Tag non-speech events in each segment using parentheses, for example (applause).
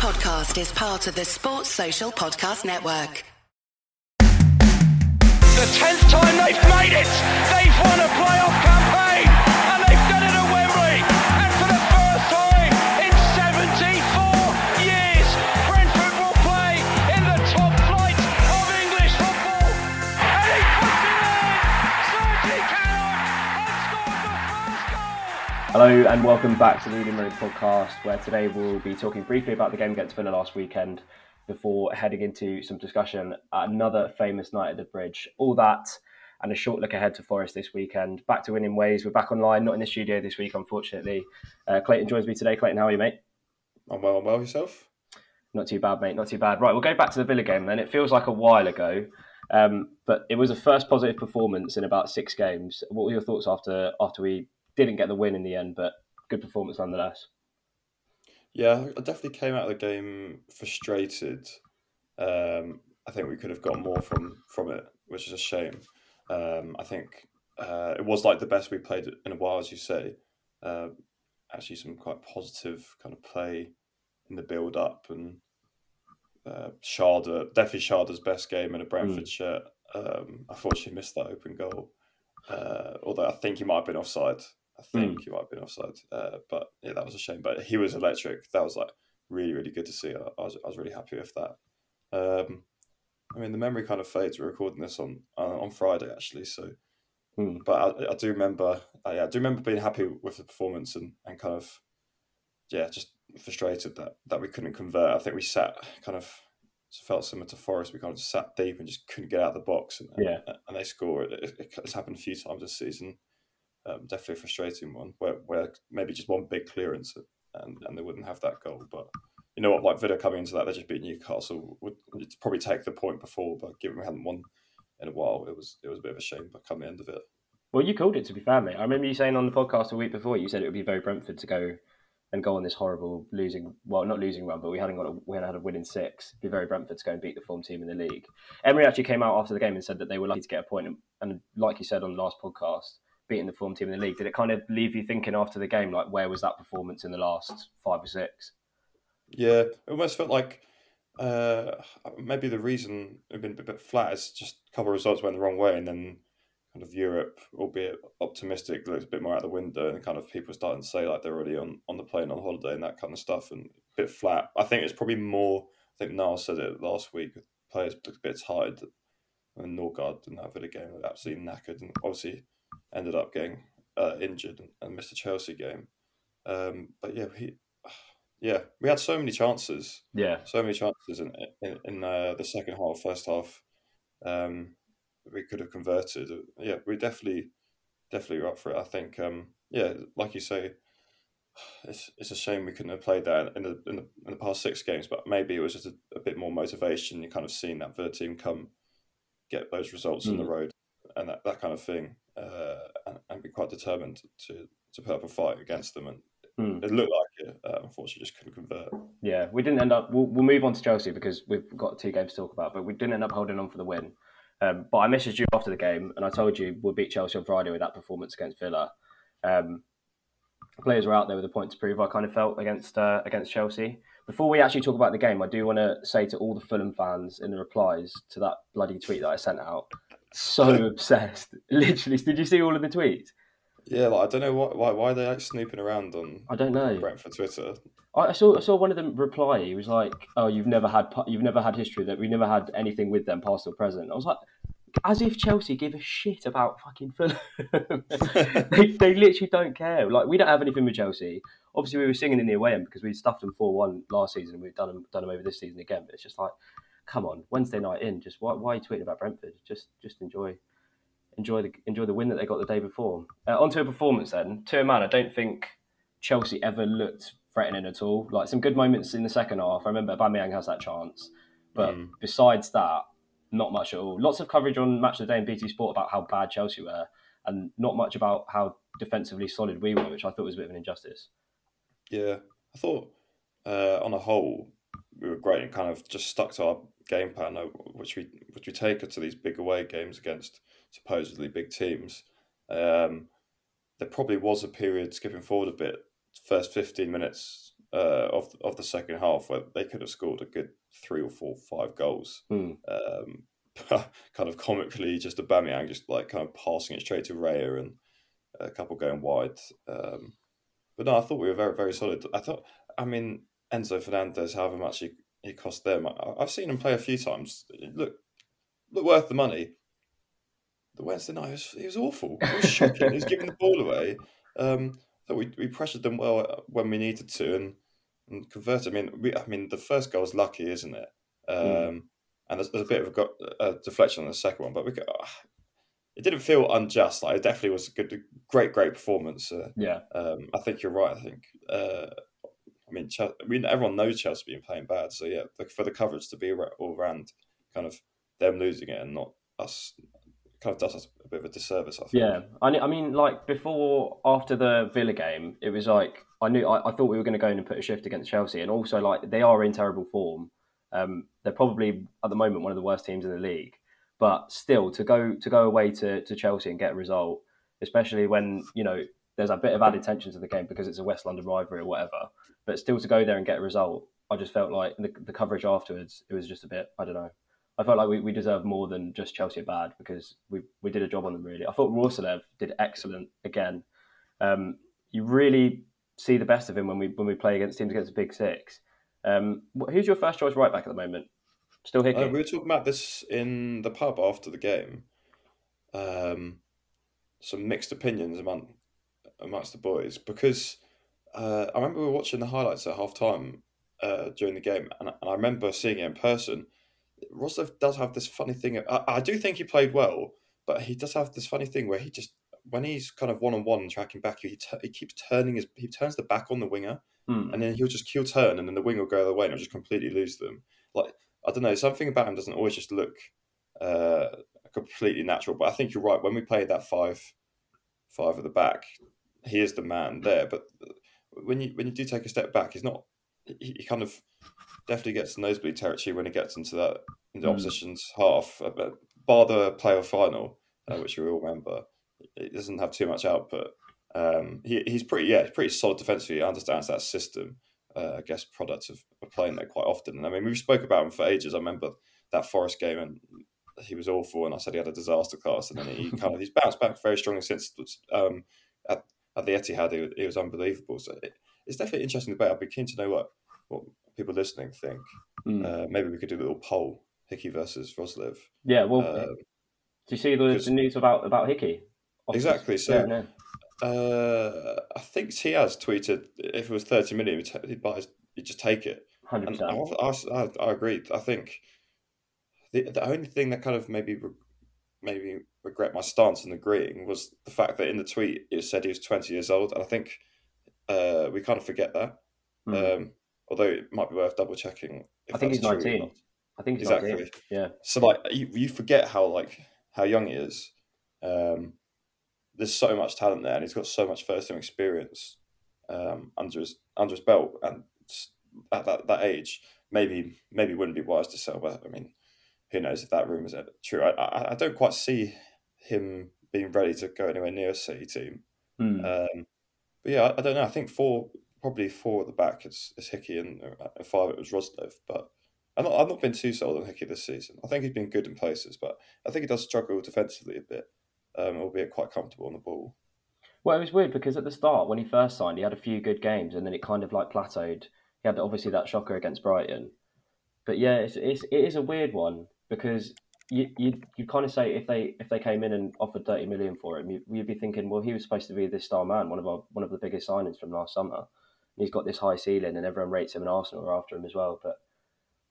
podcast is part of the Sports Social Podcast Network. The tenth time they've made it. They've won a playoff Hello and welcome back to the Ealing Road podcast, where today we'll be talking briefly about the game against Villa last weekend before heading into some discussion another famous night at the Bridge. All that and a short look ahead to Forest this weekend. Back to winning ways. We're back online, not in the studio this week, unfortunately. Uh, Clayton joins me today. Clayton, how are you, mate? I'm well, I'm well yourself. Not too bad, mate. Not too bad. Right, we'll go back to the Villa game then. It feels like a while ago, um, but it was a first positive performance in about six games. What were your thoughts after after we didn't get the win in the end, but good performance nonetheless? Yeah, I definitely came out of the game frustrated. Um, I think we could have got more from from it, which is a shame. Um, I think uh, it was like the best we played in a while, as you say. Uh, actually, some quite positive kind of play in the build up, and uh, Schade definitely Schade's best game in a Brentford shirt. Um, unfortunately, missed that open goal. Uh, although I think he might have been offside. I think he might have been offside. Uh, but yeah, that was a shame. But he was electric. That was like really, really good to see. I, I was, I was really happy with that. Um, I mean, the memory kind of fades. We're recording this on uh, on Friday actually, so. Hmm. But I, I do remember, uh, yeah, I do remember being happy with the performance and, and kind of, yeah, just frustrated that that we couldn't convert. I think we sat kind of felt similar to Forest. We kind of just sat deep and just couldn't get out of the box, and, Yeah. and, and they score. It, it, it's happened a few times this season. Um, definitely a frustrating one where, where maybe just one big clearance and, and they wouldn't have that goal. But you know what, like Villa coming into that, they just beat Newcastle. Would, probably take the point before, but given we hadn't won in a while, it was it was a bit of a shame. But come the end of it, Well, you called it to be fair, mate. I remember you saying on the podcast a week before, you said it would be very Brentford to go and go on this horrible losing, well, not losing run, but we hadn't got a, we hadn't had a win in six. It'd be very Brentford to go and beat the form team in the league. Emery actually came out after the game and said that they were lucky to get a point, and like you said on the last podcast, beating the form team in the league. Did it kind of leave you thinking after the game, like where was that performance in the last five or six? yeah, it almost felt like uh, maybe the reason it been a bit flat is just a couple of results went the wrong way, and then kind of Europe, albeit optimistic, looks a bit more out the window, and kind of people starting to say like they're already on, on the plane on holiday and that kind of stuff, and a bit flat. I think it's probably more. I think Niall said it last week. Players looked a bit tired, and Norgaard didn't have it again. Absolutely knackered, and obviously ended up getting uh, injured and, missed the Chelsea game. Um, but yeah, he, (sighs) yeah, we had so many chances Yeah, so many chances in in, in uh, the second half, first half. Um, we could have converted. Yeah, we definitely, definitely were up for it. I think. Um, yeah, like you say, (sighs) it's it's a shame we couldn't have played that in the in the, in the past six games. But maybe it was just a, a bit more motivation. You kind of seen that Villa team come, get those results on the road, and that, that kind of thing, and, and be quite determined to to put up a fight against them. And Hmm. it looked like it. Uh, unfortunately, just couldn't convert. Yeah, we didn't end up. We'll, we'll move on to Chelsea because we've got two games to talk about, but we didn't end up holding on for the win. Um, but I messaged you after the game and I told you we'll beat Chelsea on Friday with that performance against Villa. Um, players were out there with a point to prove. I kind of felt against uh, against Chelsea. Before we actually talk about the game, I do want to say to all the Fulham fans in the replies to that bloody tweet that I sent out, so obsessed. (laughs) Literally, did you see all of the tweets? Yeah, like I don't know why why, why they're like snooping around on I don't know. Brentford Twitter. I I saw I saw one of them reply. He was like, "Oh, you've never had you've never had history that we never had anything with them, past or present." I was like, as if Chelsea give a shit about fucking Fulham. (laughs) they, they literally don't care. Like we don't have anything with Chelsea. Obviously, we were singing in the away end because we stuffed them four one last season, and we've done them done them over this season again. But it's just like, come on, Wednesday night in. Just why why are you tweeting about Brentford? Just just enjoy enjoy the enjoy the win that they got the day before. Uh, onto a performance then. To a man, I don't think Chelsea ever looked threatening at all. Like some good moments in the second half. I remember Aubameyang has that chance, but Mm. besides that, not much at all. Lots of coverage on Match of the Day and BT Sport about how bad Chelsea were, and not much about how defensively solid we were, which I thought was a bit of an injustice. Yeah, I thought uh, on a whole we were great and kind of just stuck to our game plan, uh, which we which we take to these big away games against supposedly big teams. Um, there probably was a period skipping forward a bit. First fifteen minutes, uh, of of the second half where they could have scored a good three or four, five goals. Hmm. Um, (laughs) kind of comically, just a Aubameyang just like kind of passing it straight to Raya and a couple going wide. Um, but no, I thought we were very very solid. I thought, I mean, Enzo Fernandez, however much he, he cost them, I, I've seen him play a few times. Look, look worth the money. The Wednesday night, he was, he was awful. He was shocking. he was giving the ball away. Um, so we, we pressured them well when we needed to and, and converted. I mean, we, I mean, the first goal was lucky, isn't it? Um, Mm. And there's, there's a bit of a, go- a deflection on the second one, but we, got- it didn't feel unjust. Like it definitely was a good, great, great performance. Uh, Yeah, um, I think you're right. I think. Uh, I mean, Chelsea, I mean, everyone knows Chelsea been playing bad. So yeah, for the coverage to be all around, kind of them losing it and not us, kind of does us a bit of a disservice. I think. yeah. I, I mean, like before, after the Villa game, it was like I knew I, I thought we were going to go in and put a shift against Chelsea, and also like they are in terrible form. Um, they're probably at the moment one of the worst teams in the league, but still to go to go away to, to Chelsea and get a result, especially when you know there's a bit of added tension to the game because it's a West London rivalry or whatever. But still to go there and get a result, I just felt like the, the coverage afterwards it was just a bit I don't know. I felt like we, we deserved more than just Chelsea are bad because we, we did a job on them really. I thought Roerslev did excellent again. Um, you really see the best of him when we when we play against teams against the Big Six. Um, who's your first choice right back at the moment? Still Hickey. Uh, we were talking about this in the pub after the game. Um, some mixed opinions among amongst the boys because uh, I remember we were watching the highlights at half time uh, during the game, and, and I remember seeing it in person. Roerslev does have this funny thing. I, I do think he played well, but he does have this funny thing where he just when he's kind of one on one tracking back, he, t- he keeps turning his he turns the back on the winger, Hmm. and then he'll just he'll turn, and then the wing will go the other way, and he'll just completely lose them. Like I don't know, something about him doesn't always just look uh, completely natural. But I think you're right. When we played that five five at the back, he is the man there. But when you when you do take a step back, he's not. He, he kind of definitely gets nosebleed territory when he gets into that into Mm. opposition's half. uh, But bar the playoff final, uh, which we all remember, it doesn't have too much output. Um, he, he's pretty yeah, he's pretty solid defensively. He understands that system. Uh, I guess product of, of playing there quite often. And I mean, we've spoke about him for ages. I remember that Forest game, and he was awful. And I said he had a disaster class, and then he (laughs) kind of he's bounced back very strongly since. Um, at, at the Etihad, it, was- was unbelievable. So it, it's definitely interesting debate. I'd be keen to know what what people listening think. Hmm. Uh, maybe we could do a little poll: Hickey versus Roerslev. yeah, well, Uh, do you see the, the news about about Hickey? Off- Exactly, so- Yeah, uh, I think he has tweeted if it was thirty million, he'd, buy, he'd just take it. hundred percent. I, I, I agree. I think the the only thing that kind of maybe maybe regret my stance in agreeing was the fact that in the tweet it said he was twenty years old, and I think uh, we kind of forget that. Um, although it might be worth double checking. I think he's 19. I think he's exactly. 19. Yeah, So like you, you forget how like how young he is. Um, there's so much talent there, and he's got so much first time experience um, under his under his belt, and at that, that age, maybe maybe wouldn't be wise to sell. But I mean, who knows if that rumor is true? I, I I don't quite see him being ready to go anywhere near a City team. Hmm. Um, but yeah, I, I don't know. I think four probably four at the back is, is Hickey, and uh, five it was Roerslev, but. I'm not, I've not been too sold on Hickey this season. I think he's been good in places, but I think he does struggle defensively a bit, um, albeit quite comfortable on the ball. Well, it was weird because at the start, when he first signed, he had a few good games, and then it kind of like plateaued. He had obviously that shocker against Brighton, but yeah, it's, it's it is a weird one because you you you kind of say if they if they came in and offered thirty million for him, you, you'd be thinking, well, he was supposed to be this star man, one of our one of the biggest signings from last summer. And he's got this high ceiling, and everyone rates him, and Arsenal are after him as well. But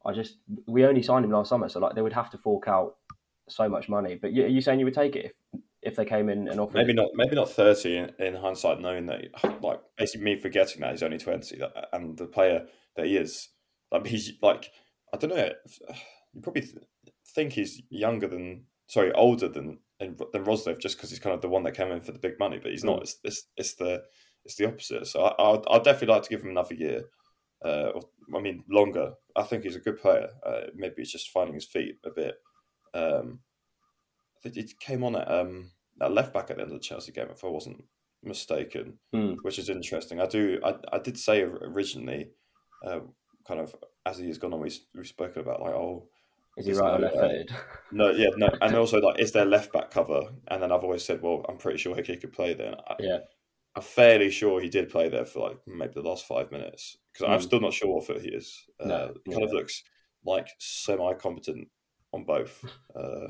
I just we only signed him last summer, so like they would have to fork out so much money. But you, are you saying you would take it if if they came in and offered? Maybe not. Maybe not thirty in, in hindsight, knowing that like basically me forgetting that he's only twenty, that- and the player that he is, like he's like I don't know. You probably th- think he's younger than sorry, older than than Roerslev just because he's kind of the one that came in for the big money, but he's not. It's it's, it's the it's the opposite. So I, I'd, I'd definitely like to give him another year. Uh, or, I mean, longer. I think he's a good player. Uh, maybe he's just finding his feet a bit. Um, I he came on at um, at left back at the end of the Chelsea game. If I wasn't mistaken, Hmm. which is interesting. I do. I, I did say originally, uh, kind of as he has gone on, we, we've spoken about like, oh, Is he right or no, left uh, footed? no, yeah, no, and also like, is there left back cover? And then I've always said, well, I'm pretty sure Hickey could play there. I, Yeah. I'm fairly sure he did play there for like maybe the last five minutes because I'm Mm. still not sure what foot he is. Uh, he kind of looks like semi-competent on both. uh,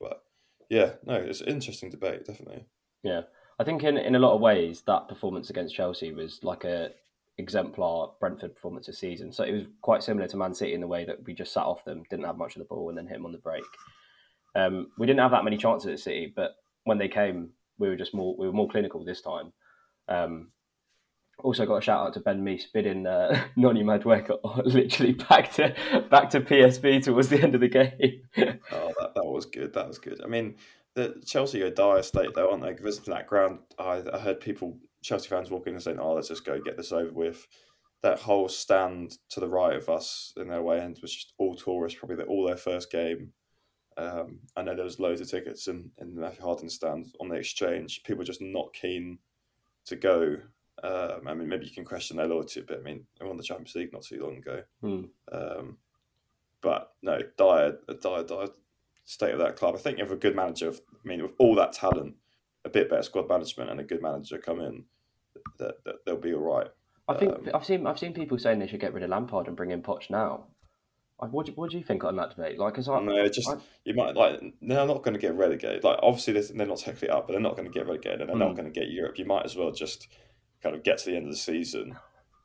but yeah, no, it's an interesting debate, definitely. Yeah, I think in in a lot of ways that performance against Chelsea was like a exemplar Brentford performance this season. So it was quite similar to Man City in the way that we just sat off them, didn't have much of the ball, and then hit them on the break. Um, we didn't have that many chances at City, but when they came, we were just more we were more clinical this time. Um, also got a shout out to Ben Meese bidding uh, (laughs) Noni Madueke (laughs) literally back to back to PSV towards the end of the game. (laughs) Oh, that, that was good. That was good. I mean, the Chelsea are dire state though, aren't they? Visiting that ground, I, I heard people, Chelsea fans, walking and saying, "Oh, let's just go get this over with." That whole stand to the right of us in their way end was just all tourists, probably their, all their first game. Um, I know there was loads of tickets in in the Matthew Harding stand on the exchange. People just not keen to go. Um, I mean, maybe you can question their loyalty but. I mean, they won the Champions League not too long ago. Hmm. Um, but no, dire, a dire, dire state of that club. I think you have a good manager. I mean, with all that talent, a bit better squad management, and a good manager come in, that, that they'll be all right. I think Um, I've seen I've seen people saying they should get rid of Lampard and bring in Poch now. Like, what do, what do you think on that debate? Like, cause I, No, just I- you might like they're not going to get relegated. Like obviously they're, they're not technically up, but they're not going to get relegated, and they're not Mm. going to get Europe. You might as well just kind of get to the end of the season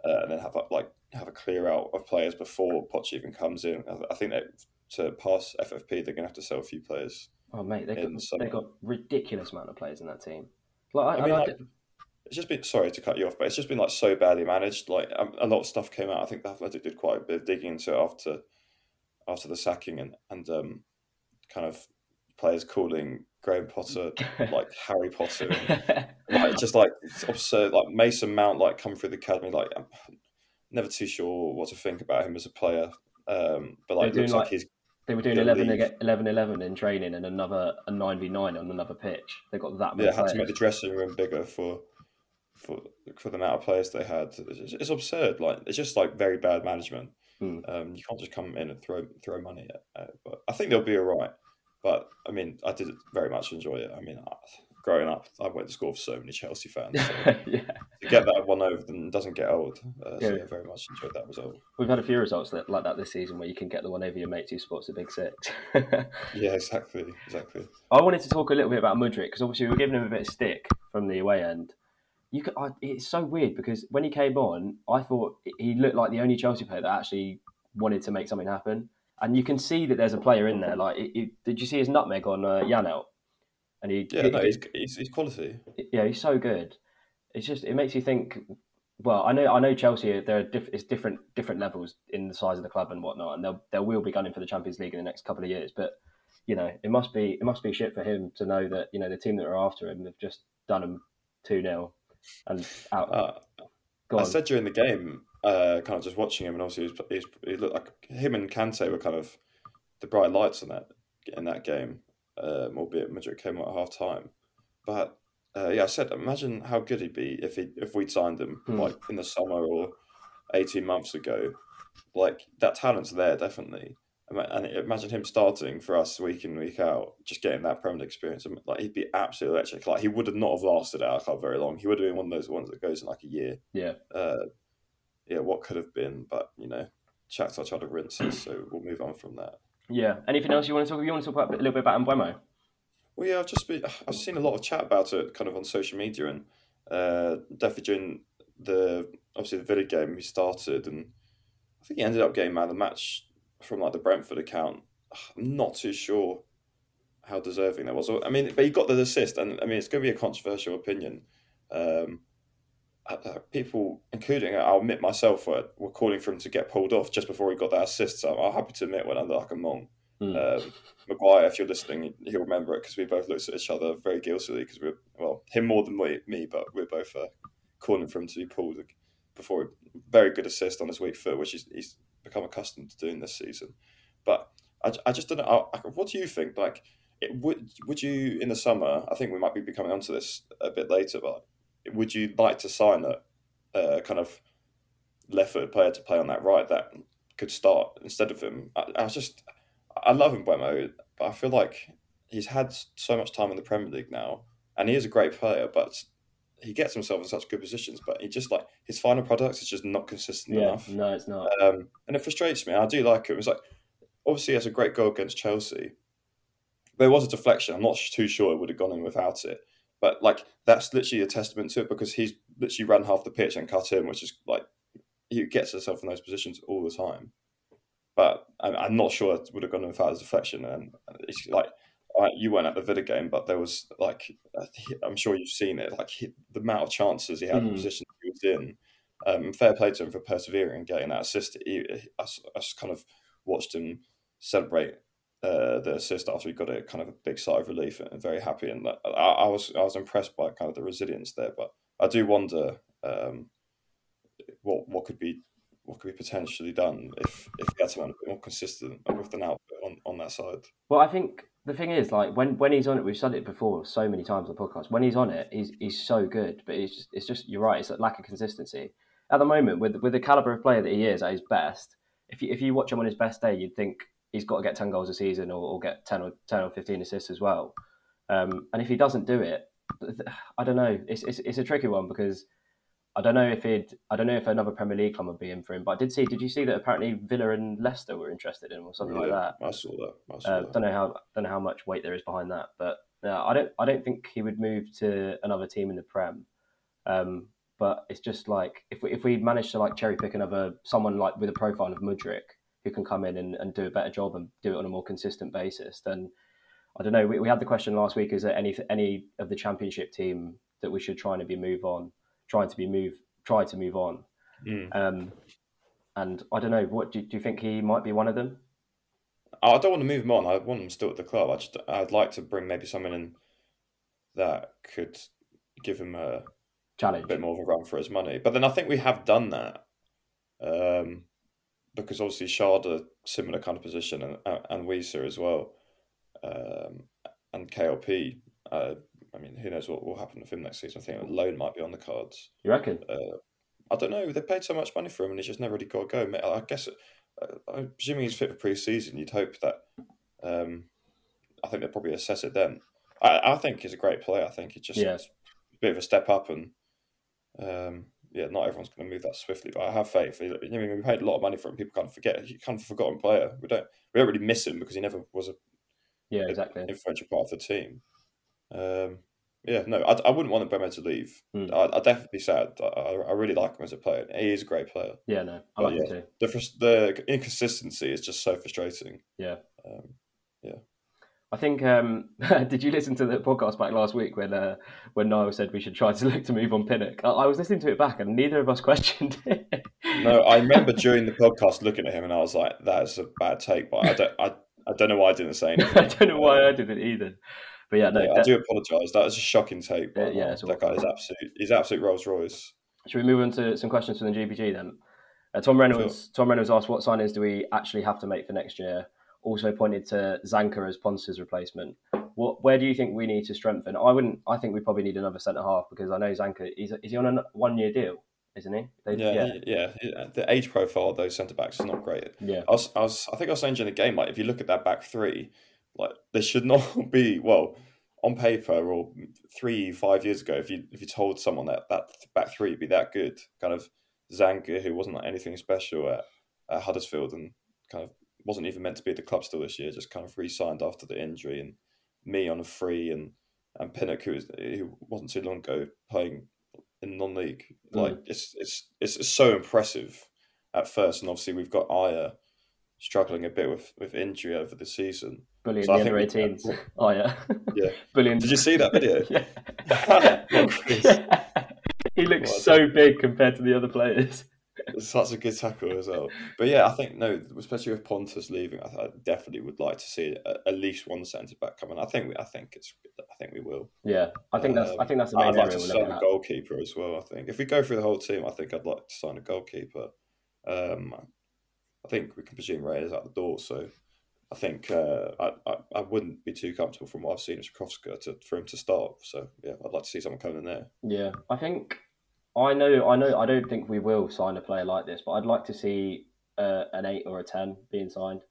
uh, and then have a, like have a clear out of players before Poch even comes in. I, I think that to pass FFP, they're going to have to sell a few players. Oh mate, they got the they got ridiculous amount of players in that team. Like, I, I mean, I like, it's just been sorry to cut you off, but it's just been like so badly managed. Like um, a lot of stuff came out. I think the Athletic did quite a bit of digging into it after after the sacking and and um, kind of players calling Graham Potter (laughs) like Harry Potter, and, (laughs) like just like it's absurd. Like Mason Mount, like come through the academy. Like I'm never too sure what to think about him as a player. Um, but like looks like like, he's they were doing gonna 11, leave. ag- 11 11 in training and another a nine v nine on another pitch. They got that many yeah had to make the dressing room bigger for for for the amount of players they had. It's, it's absurd. Like it's just like very bad management. Hmm. Um, you can't just come in and throw throw money at. But I think they'll be all right. But I mean, I did very much enjoy it. I mean, I, growing up, I went to school with so many Chelsea fans. So (laughs) yeah, to get that one over them doesn't get old. Uh, so Yeah. yeah, very much enjoyed that result. we've had a few results that, like that this season where you can get the one over your mates who sports a big six. (laughs) Yeah, exactly, exactly. I wanted to talk a little bit about Mudryk because obviously we were giving him a bit of stick from the away end. You could, I, it's so weird because when he came on, I thought he looked like the only Chelsea player that actually wanted to make something happen. And you can see that there's a player in there. Like, it, it, did you see his nutmeg on uh, Janelt? And he, Yeah, no, he's, he's, he's quality. yeah, he's so good. It's just it makes you think. Well, I know I know Chelsea. There are diff, it's different different levels in the size of the club and whatnot, and they'll they will be gunning for the Champions League in the next couple of years. But you know, it must be it must be shit for him to know that you know the team that are after him have just done him two 0 and out. Uh, I said during the game, uh, kind of just watching him, and obviously he, was, he, was, he looked like him and Kante were kind of the bright lights in that in that game, um, albeit Mudryk came out at half time. But uh, yeah, I said, imagine how good he'd be if he if we'd signed him Hmm. like in the summer or eighteen months ago. Like that talent's there definitely, and imagine him starting for us week in week out, just getting that Premier League experience. Like he'd be absolutely electric. Like he would have not have lasted at our club very long. He would have been one of those ones that goes in like a year yeah, uh, yeah, what could have been, but you know, Shakhtar tried to rinse us, so we'll move on from that. Yeah. Anything else you want to talk? About? You want to talk about a little bit about Mbeumo? Well, yeah, I've just been, I've seen a lot of chat about it, kind of on social media, and uh, definitely during the obviously the Villa game he started, and I think he ended up getting man of the match from like the Brentford account. I'm not too sure how deserving that was. I mean, but he got the assist, and I mean, it's going to be a controversial opinion. Um, people, including I'll admit myself, were, were calling for him to get pulled off just before he got that assist. So I'm happy to admit when under like a mong. Hmm. Um, Maguire, if you're listening, he'll remember it because we both looked at each other very guiltily because we're well, him more than me, me but we're both uh, calling for him to be pulled before. Very good assist on his weak foot, which he's, he's become accustomed to doing this season. But I, I just don't know. I, I- what do you think? Like, it, would would you in the summer? I think we might be coming onto this a bit later, but would you like to sign a, a kind of left-footed player to play on that right that could start instead of him? I, I was just, I love Mbeumo, but I feel like he's had so much time in the Premier League now, and he is a great player, but he gets himself in such good positions, but he just like his final product is just not consistent Yeah, enough. no, it's not. Um, and it frustrates me. I do like it. It was like obviously it's a great goal against Chelsea. There was a deflection. I'm not too sure it would have gone in without it. But like that's literally a testament to it because he's literally ran half the pitch and cut in, which is like he gets himself in those positions all the time. But I'm, I'm not sure it would have gone in without his deflection. And it's like uh, you weren't at the Villa game, but there was like uh, I'm sure you've seen it. Like he, the amount of chances he had, the position he was in. Um, fair play to him for persevering and getting that assist. He, I, I kind of watched him celebrate uh, the assist after he got a kind of a big sigh of relief and very happy. And I, I was I was impressed by kind of the resilience there. But I do wonder um, what what could be what could be potentially done if if he had someone a bit more consistent with an output on, on that side. Well, I think the thing is, like when, when he's on it, we've said it before so many times on the podcast. When he's on it, he's he's so good, but it's just, it's just you're right. It's a lack of consistency at the moment with with the caliber of player that he is at his best. If you if you watch him on his best day, you'd think he's got to get ten goals a season or, or get ten or ten or fifteen assists as well. Um, and if he doesn't do it, I don't know. It's, it's it's a tricky one because I don't know if he'd I don't know if another Premier League club would be in for him. But I did see. Did you see that apparently Villa and Leicester were interested in him or something like that? I saw that. I saw Uh, that. don't know how don't know how much weight there is behind that, but uh, I don't I don't think he would move to another team in the Prem. Um, but it's just like if we if we manage to like cherry pick another someone like with a profile of Mudryk who can come in and, and do a better job and do it on a more consistent basis, then I don't know. We, we had the question last week: Is there any any of the Championship team that we should try to be move on, trying to be move try to move on? Mm. Um, and I don't know. What do, do you think he might be one of them? I don't want to move him on. I want him still at the club. I just I'd like to bring maybe someone in that could give him a, Challenge. a bit more of a run for his money. But then I think we have done that, um, because obviously Schade similar kind of position and and Wissa as well, um, and KLP. Uh, I mean, who knows what will happen with him next season? I think a loan might be on the cards. You reckon? Uh, I don't know. They paid so much money for him, and he's just never really got to go. I guess, uh, I'm presuming he's fit for pre-season. You'd hope that. Um, I think they'll probably assess it then. I, I think he's a great player. I think he's just Yeah. a bit of a step up, and um, yeah, not everyone's going to move that swiftly. But I have faith. I mean, we paid a lot of money for him. People kind of forget. He's kind of a forgotten player. We don't we don't really miss him because he never was a Yeah, exactly. influential part of the team. Um, yeah, no, I, I wouldn't want Bremer to leave. Hmm. I'd, I'd definitely be sad. I, I I really like him as a player. He is a great player. Yeah, no, I like him yeah. too. The the inconsistency is just so frustrating. Yeah. Um, I think. Um, (laughs) did you listen to the podcast back last week when uh, when Niall said we should try to look to move on Pinnock? I, I was listening to it back, and neither of us (laughs) questioned it. no, I remember during the podcast looking at him and I was like, "That is a bad take," but I don't, I, I don't know why I didn't say (laughs) anything. I don't know why I didn't either. But yeah, no. Yeah, I do apologise. That was a shocking take. But Yeah, yeah, it's that guy is absolute. He's absolute Rolls Royce. Should we move on to some questions from the GPG then? Uh, Tom Reynolds. Tom Reynolds asked, "What signings do we actually have to make for next year?" Also pointed to Zanka as Pontus's replacement. What, where do you think we need to strengthen? I wouldn't. I think we probably need another centre half because I know Zanka. Is, is he on a one-year deal? Isn't he? They- Yeah, yeah, yeah. The age profile of those centre backs is not great. yeah. I was, I was, I think I was saying during the game, like if you look at that back three, like they should (laughs) not be well on paper or three, five years ago. If you if you told someone that that back three would be that good, kind of Zanka, who wasn't like anything special at, at Huddersfield and kind of wasn't even meant to be at the club still this year, just kind of re-signed after the injury, and me on a free, and and Pinnock, who was who wasn't too long ago playing in non-league. Mm. Like it's it's it's so impressive at first, and obviously we've got Ajer struggling a bit with, with injury over the season. Bullying So I the under think 18s. Oh yeah. (laughs) Yeah. (laughs) Bullying. Did you see that video? (laughs) yeah. he looks so big compared to the other players. It's such a good tackle as well. But yeah, I think no, especially with Pontus leaving, I, I definitely would like to see a, at least one centre back coming. I think we, I think it's, I think we will. Yeah, I think that's. I Um, think that's the main I'd like to sign a at. goalkeeper as well. I think if we go through the whole team, I think I'd like to sign a goalkeeper. Um, I think we can presume Ray is out the door, so I think uh, I, I, I wouldn't be too comfortable from what I've seen of Strakosha to for him to start. So yeah, I'd like to see someone coming in there. Yeah, I think I know. I know. I don't think we will sign a player like this, but I'd like to see uh, an eight or a ten being signed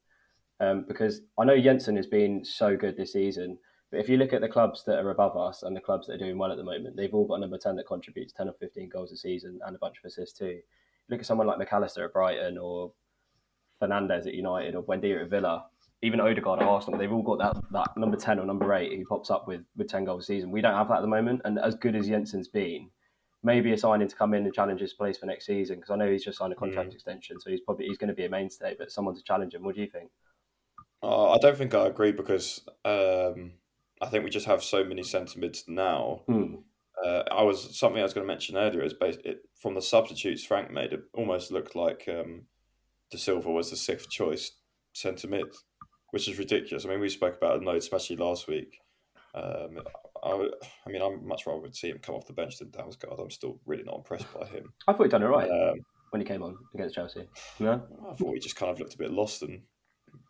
um, because I know Jensen has been so good this season. But if you look at the clubs that are above us and the clubs that are doing well at the moment, they've all got a number ten that contributes ten or fifteen goals a season and a bunch of assists too. Look at someone like Mac Allister at Brighton or Fernandes at United or Buendia at Villa even Odegaard at Arsenal, they've all got that, that number 10 or number 8 who pops up with, with 10 goals a season. We don't have that at the moment. And as good as Jensen's been, maybe a signing to come in and challenge his place for next season because I know he's just signed a contract mm. extension, so he's probably he's going to be a mainstay. But someone to challenge him. What do you think? Uh, I don't think I agree because um, I think we just have so many centre mids now. Mm. Uh, I was something I was going to mention earlier is based it, from the substitutes Frank made. It almost looked like um, Dasilva was the sixth choice centre mid which is ridiculous. I mean, we spoke about it, especially last week. Um, I, I, mean, I'm much rather would see him come off the bench than Damsgaard. I'm still really not impressed by him. I thought he'd done it right um, when he came on against Chelsea. No, I thought he just kind of looked a bit lost and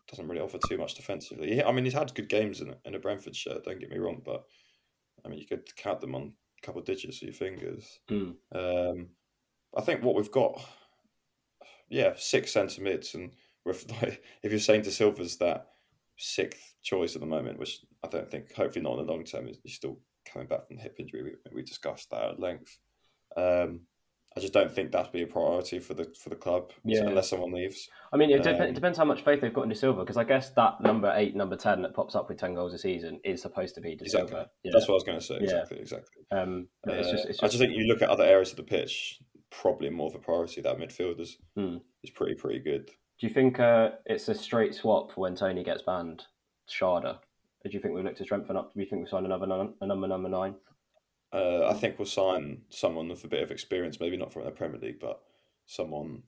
doesn't really offer too much defensively. I mean, he's had good games in, in a Brentford shirt. Don't get me wrong, but I mean, you could count them on a couple of digits of your fingers. Mm. Um, I think what we've got, yeah, six centre mids, and with like, (laughs) if you're saying Dasilva's that sixth choice at the moment, which I don't think, hopefully not in the long term, he's still coming back from the hip injury. We, we discussed that at length. Um, I just don't think that'd be a priority for the for the club yeah. unless someone leaves. I mean, it, um, it, depends how much faith they've got in Dasilva because I guess that number eight, number ten that pops up with ten goals a season is supposed to be Dasilva. Exactly. Yeah. That's what I was going to say. Exactly. Yeah. Exactly. Um, uh, it's just, it's just... I just think you look at other areas of the pitch, probably more of a priority. That midfielders hmm. is pretty pretty good. Do you think uh, it's a straight swap when Toney gets banned? Schade. Do you think we look to strengthen up? Do you think we sign another a number number nine? Uh, I think we'll sign someone with a bit of experience, maybe not from the Premier League, but someone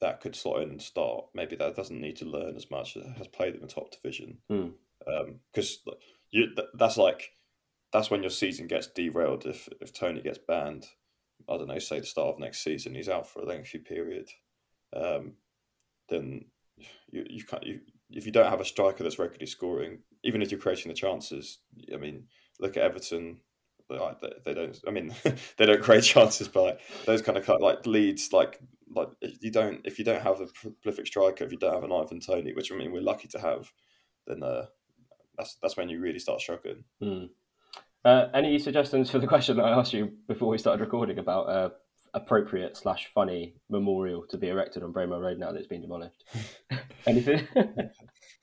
that could slot in and start. Maybe that doesn't need to learn as much, has played in the top division. Because mm. um, you, that's like that's when your season gets derailed. If if Toney gets banned, I don't know, say the start of next season, he's out for a lengthy period. Um, then you you can't you if you don't have a striker that's regularly scoring, even if you're creating the chances, I mean, look at Everton. Like they, don't. I mean, (laughs) they don't create chances, but like, those kind of like leads, like like you don't. If you don't have a prolific striker, if you don't have an Ivan Toney, which I mean we're lucky to have, then uh, that's that's when you really start struggling. Mm. Uh, any suggestions for the question that I asked you before we started recording about uh, appropriate slash funny memorial to be erected on Braemar Road now that it's been demolished. (laughs) Anything?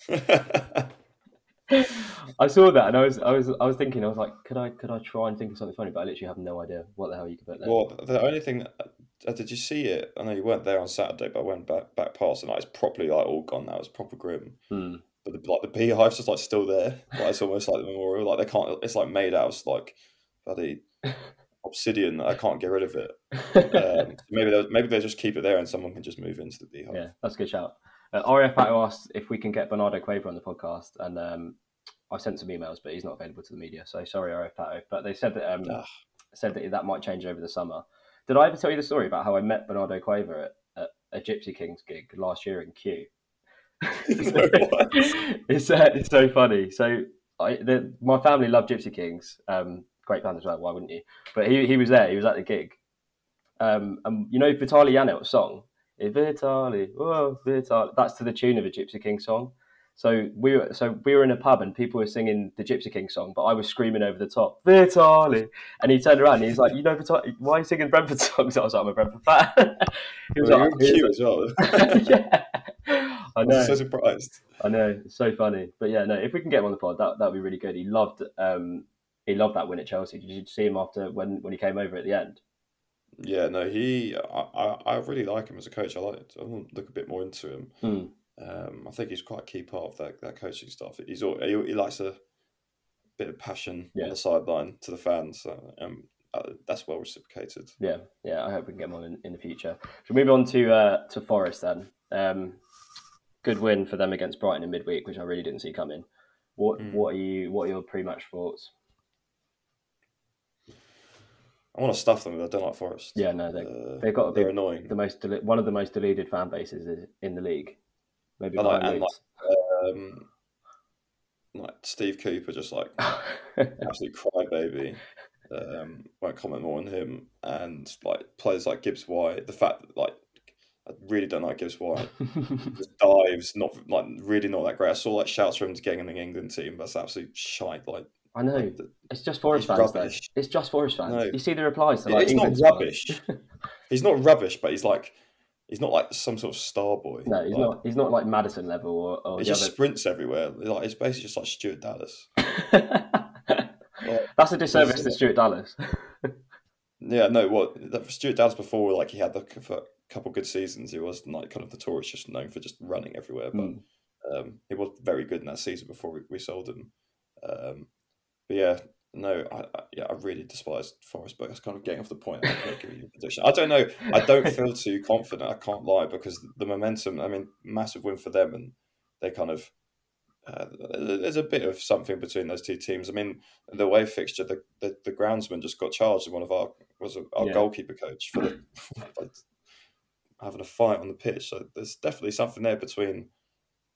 (laughs) I saw that and I was I was I was thinking I was like could I could I try and think of something funny but I literally have no idea what the hell you could put there. Well, the only thing uh, did you see it? I know you weren't there on Saturday, but I went back back past and like, it's properly like all gone now. It's proper grim. Hmm. But the, like the beehive's just like still there. Like it's almost like the memorial. Like they can't. It's like made out of like bloody (laughs) obsidian I can't get rid of it. (laughs) Um, maybe they'll, maybe they'll just keep it there and someone can just move into the beehive. Yeah, that's a good shout. Uh, RF Pato asked if we can get Bernardo Cueva on the podcast, and um, I sent some emails, but he's not available to the media. So sorry, RF Pato. But they said that um, said that that might change over the summer. Did I ever tell you the story about how I met Bernardo Cueva at, at a Gypsy Kings gig last year in Kew? (laughs) (laughs) it's uh, it's so funny. So I, the, my family love Gypsy Kings. Um, great band as well. Why wouldn't you? But he he was there. He was at the gig. Um, and you know Vitali Janelt's song, Vitali, oh Vitali. That's to the tune of a Gypsy King song. So we were so we were in a pub and people were singing the Gypsy King song, but I was screaming over the top, Vitali. And he turned around and he's like, "You know Vitali? Why are you singing Brentford songs?" (laughs) I was like, "I'm a Brentford fan." (laughs) he was well, like, "Cute as well." (laughs) yeah, I know. I'm so surprised. I know, it's so funny. But yeah, no, if we can get him on the pod, that that'd be really good. He loved um, he loved that win at Chelsea. Did you see him after when when he came over at the end? Yeah, no, he. I, I really like him as a coach. I like. I want to look a bit more into him. Hmm. Um, I think he's quite a key part of that, that coaching staff. He's all, he, he likes a bit of passion yeah. on the sideline to the fans. So, um, uh, that's well reciprocated. Yeah, yeah. I hope we can get him on in, in the future. Should we move on to uh, to Forest then? Um, good win for them against Brighton in midweek, which I really didn't see coming. What mm. what are you what are your pre match thoughts? I want to stuff them, but I don't like Forest. Yeah, no, they uh, they've got they're annoying. The most one of the most deluded fan bases in the league. Maybe like, and like, um, like Steve Cooper, just like (laughs) absolute crybaby. Um, won't comment more on him, and like players like Gibbs White. The fact that like I really don't like Gibbs White. (laughs) Just dives, not like really not that great. I saw like shouts from him to getting in the England team. That's absolute shite. Like I know. like, the- It's just Forest fans, though. rubbish. It's just Forest fans. No. You see the replies to like he's not rubbish. he's not rubbish, but he's like he's not like some sort of star boy. No, he's Like, not. He's not like Maddison level or, or He the just other. sprints everywhere. Like it's basically just like Stuart Dallas. (laughs) That's a disservice to Stuart Dallas. (laughs) Yeah, no. What Stuart Dallas before, like he had the a couple good seasons. He was like kind of notorious, just known for just running everywhere. But Mm. um, he was very good in that season before we, we sold him. Um, but yeah, no, I, I yeah, I really despise Forest, but It's kind of getting off the point. Not giving you a prediction. I don't know. I don't (laughs) feel too confident. I can't lie because the momentum. I mean, massive win for them, and they kind of. Uh, there's a bit of something between those two teams. I mean, the away fixture, the, the, the groundsman just got charged, and one of our was our Yeah. goalkeeper coach for the, (laughs) having a fight on the pitch. So there's definitely something there between.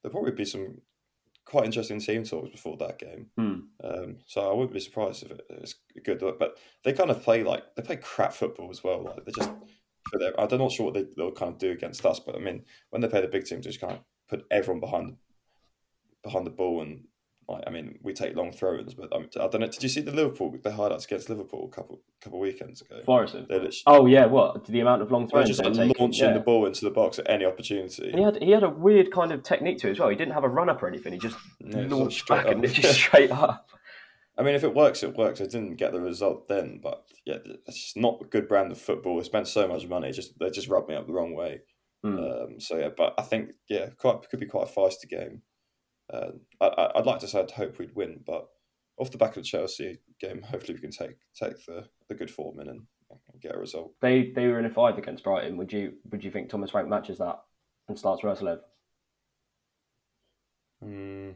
There'll probably be some quite interesting team talks before that game. Hmm. Um, so I wouldn't be surprised if it, it's good. But they kind of play like they play crap football as well. Like they just for their, I'm not sure what they, they'll kind of do against us. But I mean, when they play the big teams, they just kind of put everyone behind behind the ball and. I mean, we take long throw-ins, but um, I don't know. Did you see the Liverpool the highlights against Liverpool a couple couple weekends ago? Forest. Oh yeah, what the amount of long throws just like taking, launching yeah. the ball into the box at any opportunity. And he had he had a weird kind of technique to it as well. He didn't have a run up or anything. He just (laughs) Yeah, launched back up. and just straight up. (laughs) I mean, if it works, it works. I didn't get the result then, but yeah, it's just not a good brand of football. They spent so much money, just they just rubbed me up the wrong way. Hmm. Um, so yeah, but I think yeah, quite could be quite a feisty game. Uh, I, I- I'd like to say I'd hope we'd win, but off the back of the Chelsea game, hopefully we can take take the, the good form in and, and get a result. They they were in a five against Brighton. Would you would you think Thomas Frank matches that and starts Roerslev? Mm,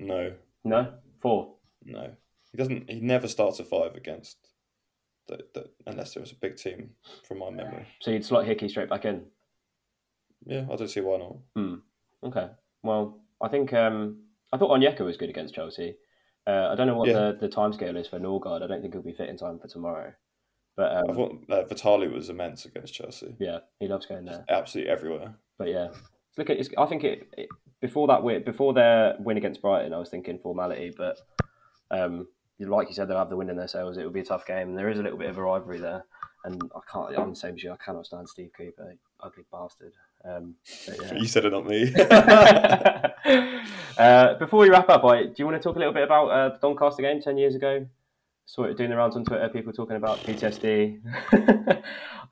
no, No, four. no, he doesn't. He never starts a five against the, the unless there was a big team from my memory. So you'd slot Hickey straight back in. Yeah, I don't see why not. Hmm. Okay. Well, I think um, I thought Onyeka was good against Chelsea. Uh, I don't know what Yeah. the, the timescale is for Norgaard. I don't think he'll be fit in time for tomorrow. But I um, thought uh, Vitali was immense against Chelsea. yeah, he loves going there. Absolutely everywhere. But yeah, look at. It's, I think it, it before that win, before their win against Brighton, I was thinking formality. But um, like you said, they'll have the win in their sails. It will be a tough game. There is a little bit of a rivalry there, and I can't. I'm the same as you. I cannot stand Steve Cooper, ugly bastard. Um, yeah. You said it, not me. (laughs) uh, before we wrap up, I, do you want to talk a little bit about uh, the Doncaster game ten years ago? Saw it doing the rounds on Twitter. People talking about PTSD. (laughs)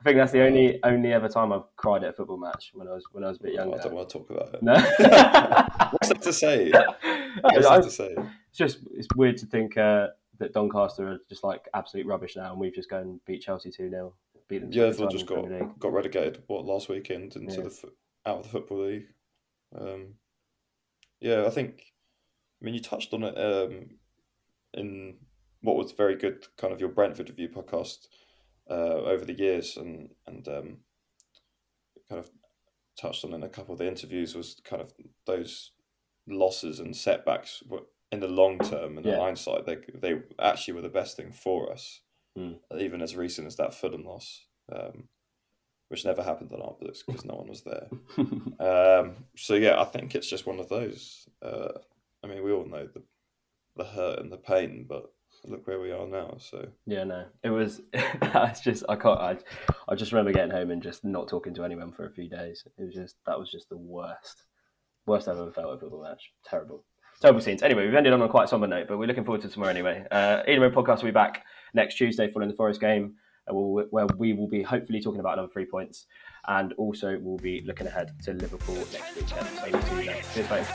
I think that's the only only ever time I've cried at a football match when I was when I was a bit younger. I don't want to talk about it. No, (laughs) What's that to say? What's that to say? it's just it's weird to think uh, that Doncaster are just like absolute rubbish now, and we've just gone and beat Chelsea two 0 Yeah, twice they in just got League. got relegated what last weekend into Yeah. the out of the football league. Um, yeah, I think. I mean, you touched on it um, in what was very good, kind of your Brentford review podcast uh, over the years, and and um, kind of touched on in a couple of the interviews was kind of those losses and setbacks were in the long term and in Yeah. hindsight they they actually were the best thing for us Mm. even as recent as that Fulham loss um, which never happened on our books because no one was there (laughs) um, so yeah I think it's just one of those uh, I mean we all know the the hurt and the pain but look where we are now so Yeah, no, it was. (laughs) That's just I can't. I, I just remember getting home and just not talking to anyone for a few days. It was just that was just the worst, worst I've ever felt at a football match. Terrible, terrible scenes. Anyway, we've ended on a quite somber note, but we're looking forward to tomorrow anyway. Uh, podcast will be back next Tuesday following the Forest game, uh, where we will be hopefully talking about another three points, and also we'll be looking ahead to Liverpool next weekend. So see you. Cheers, mate.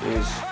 Cheers.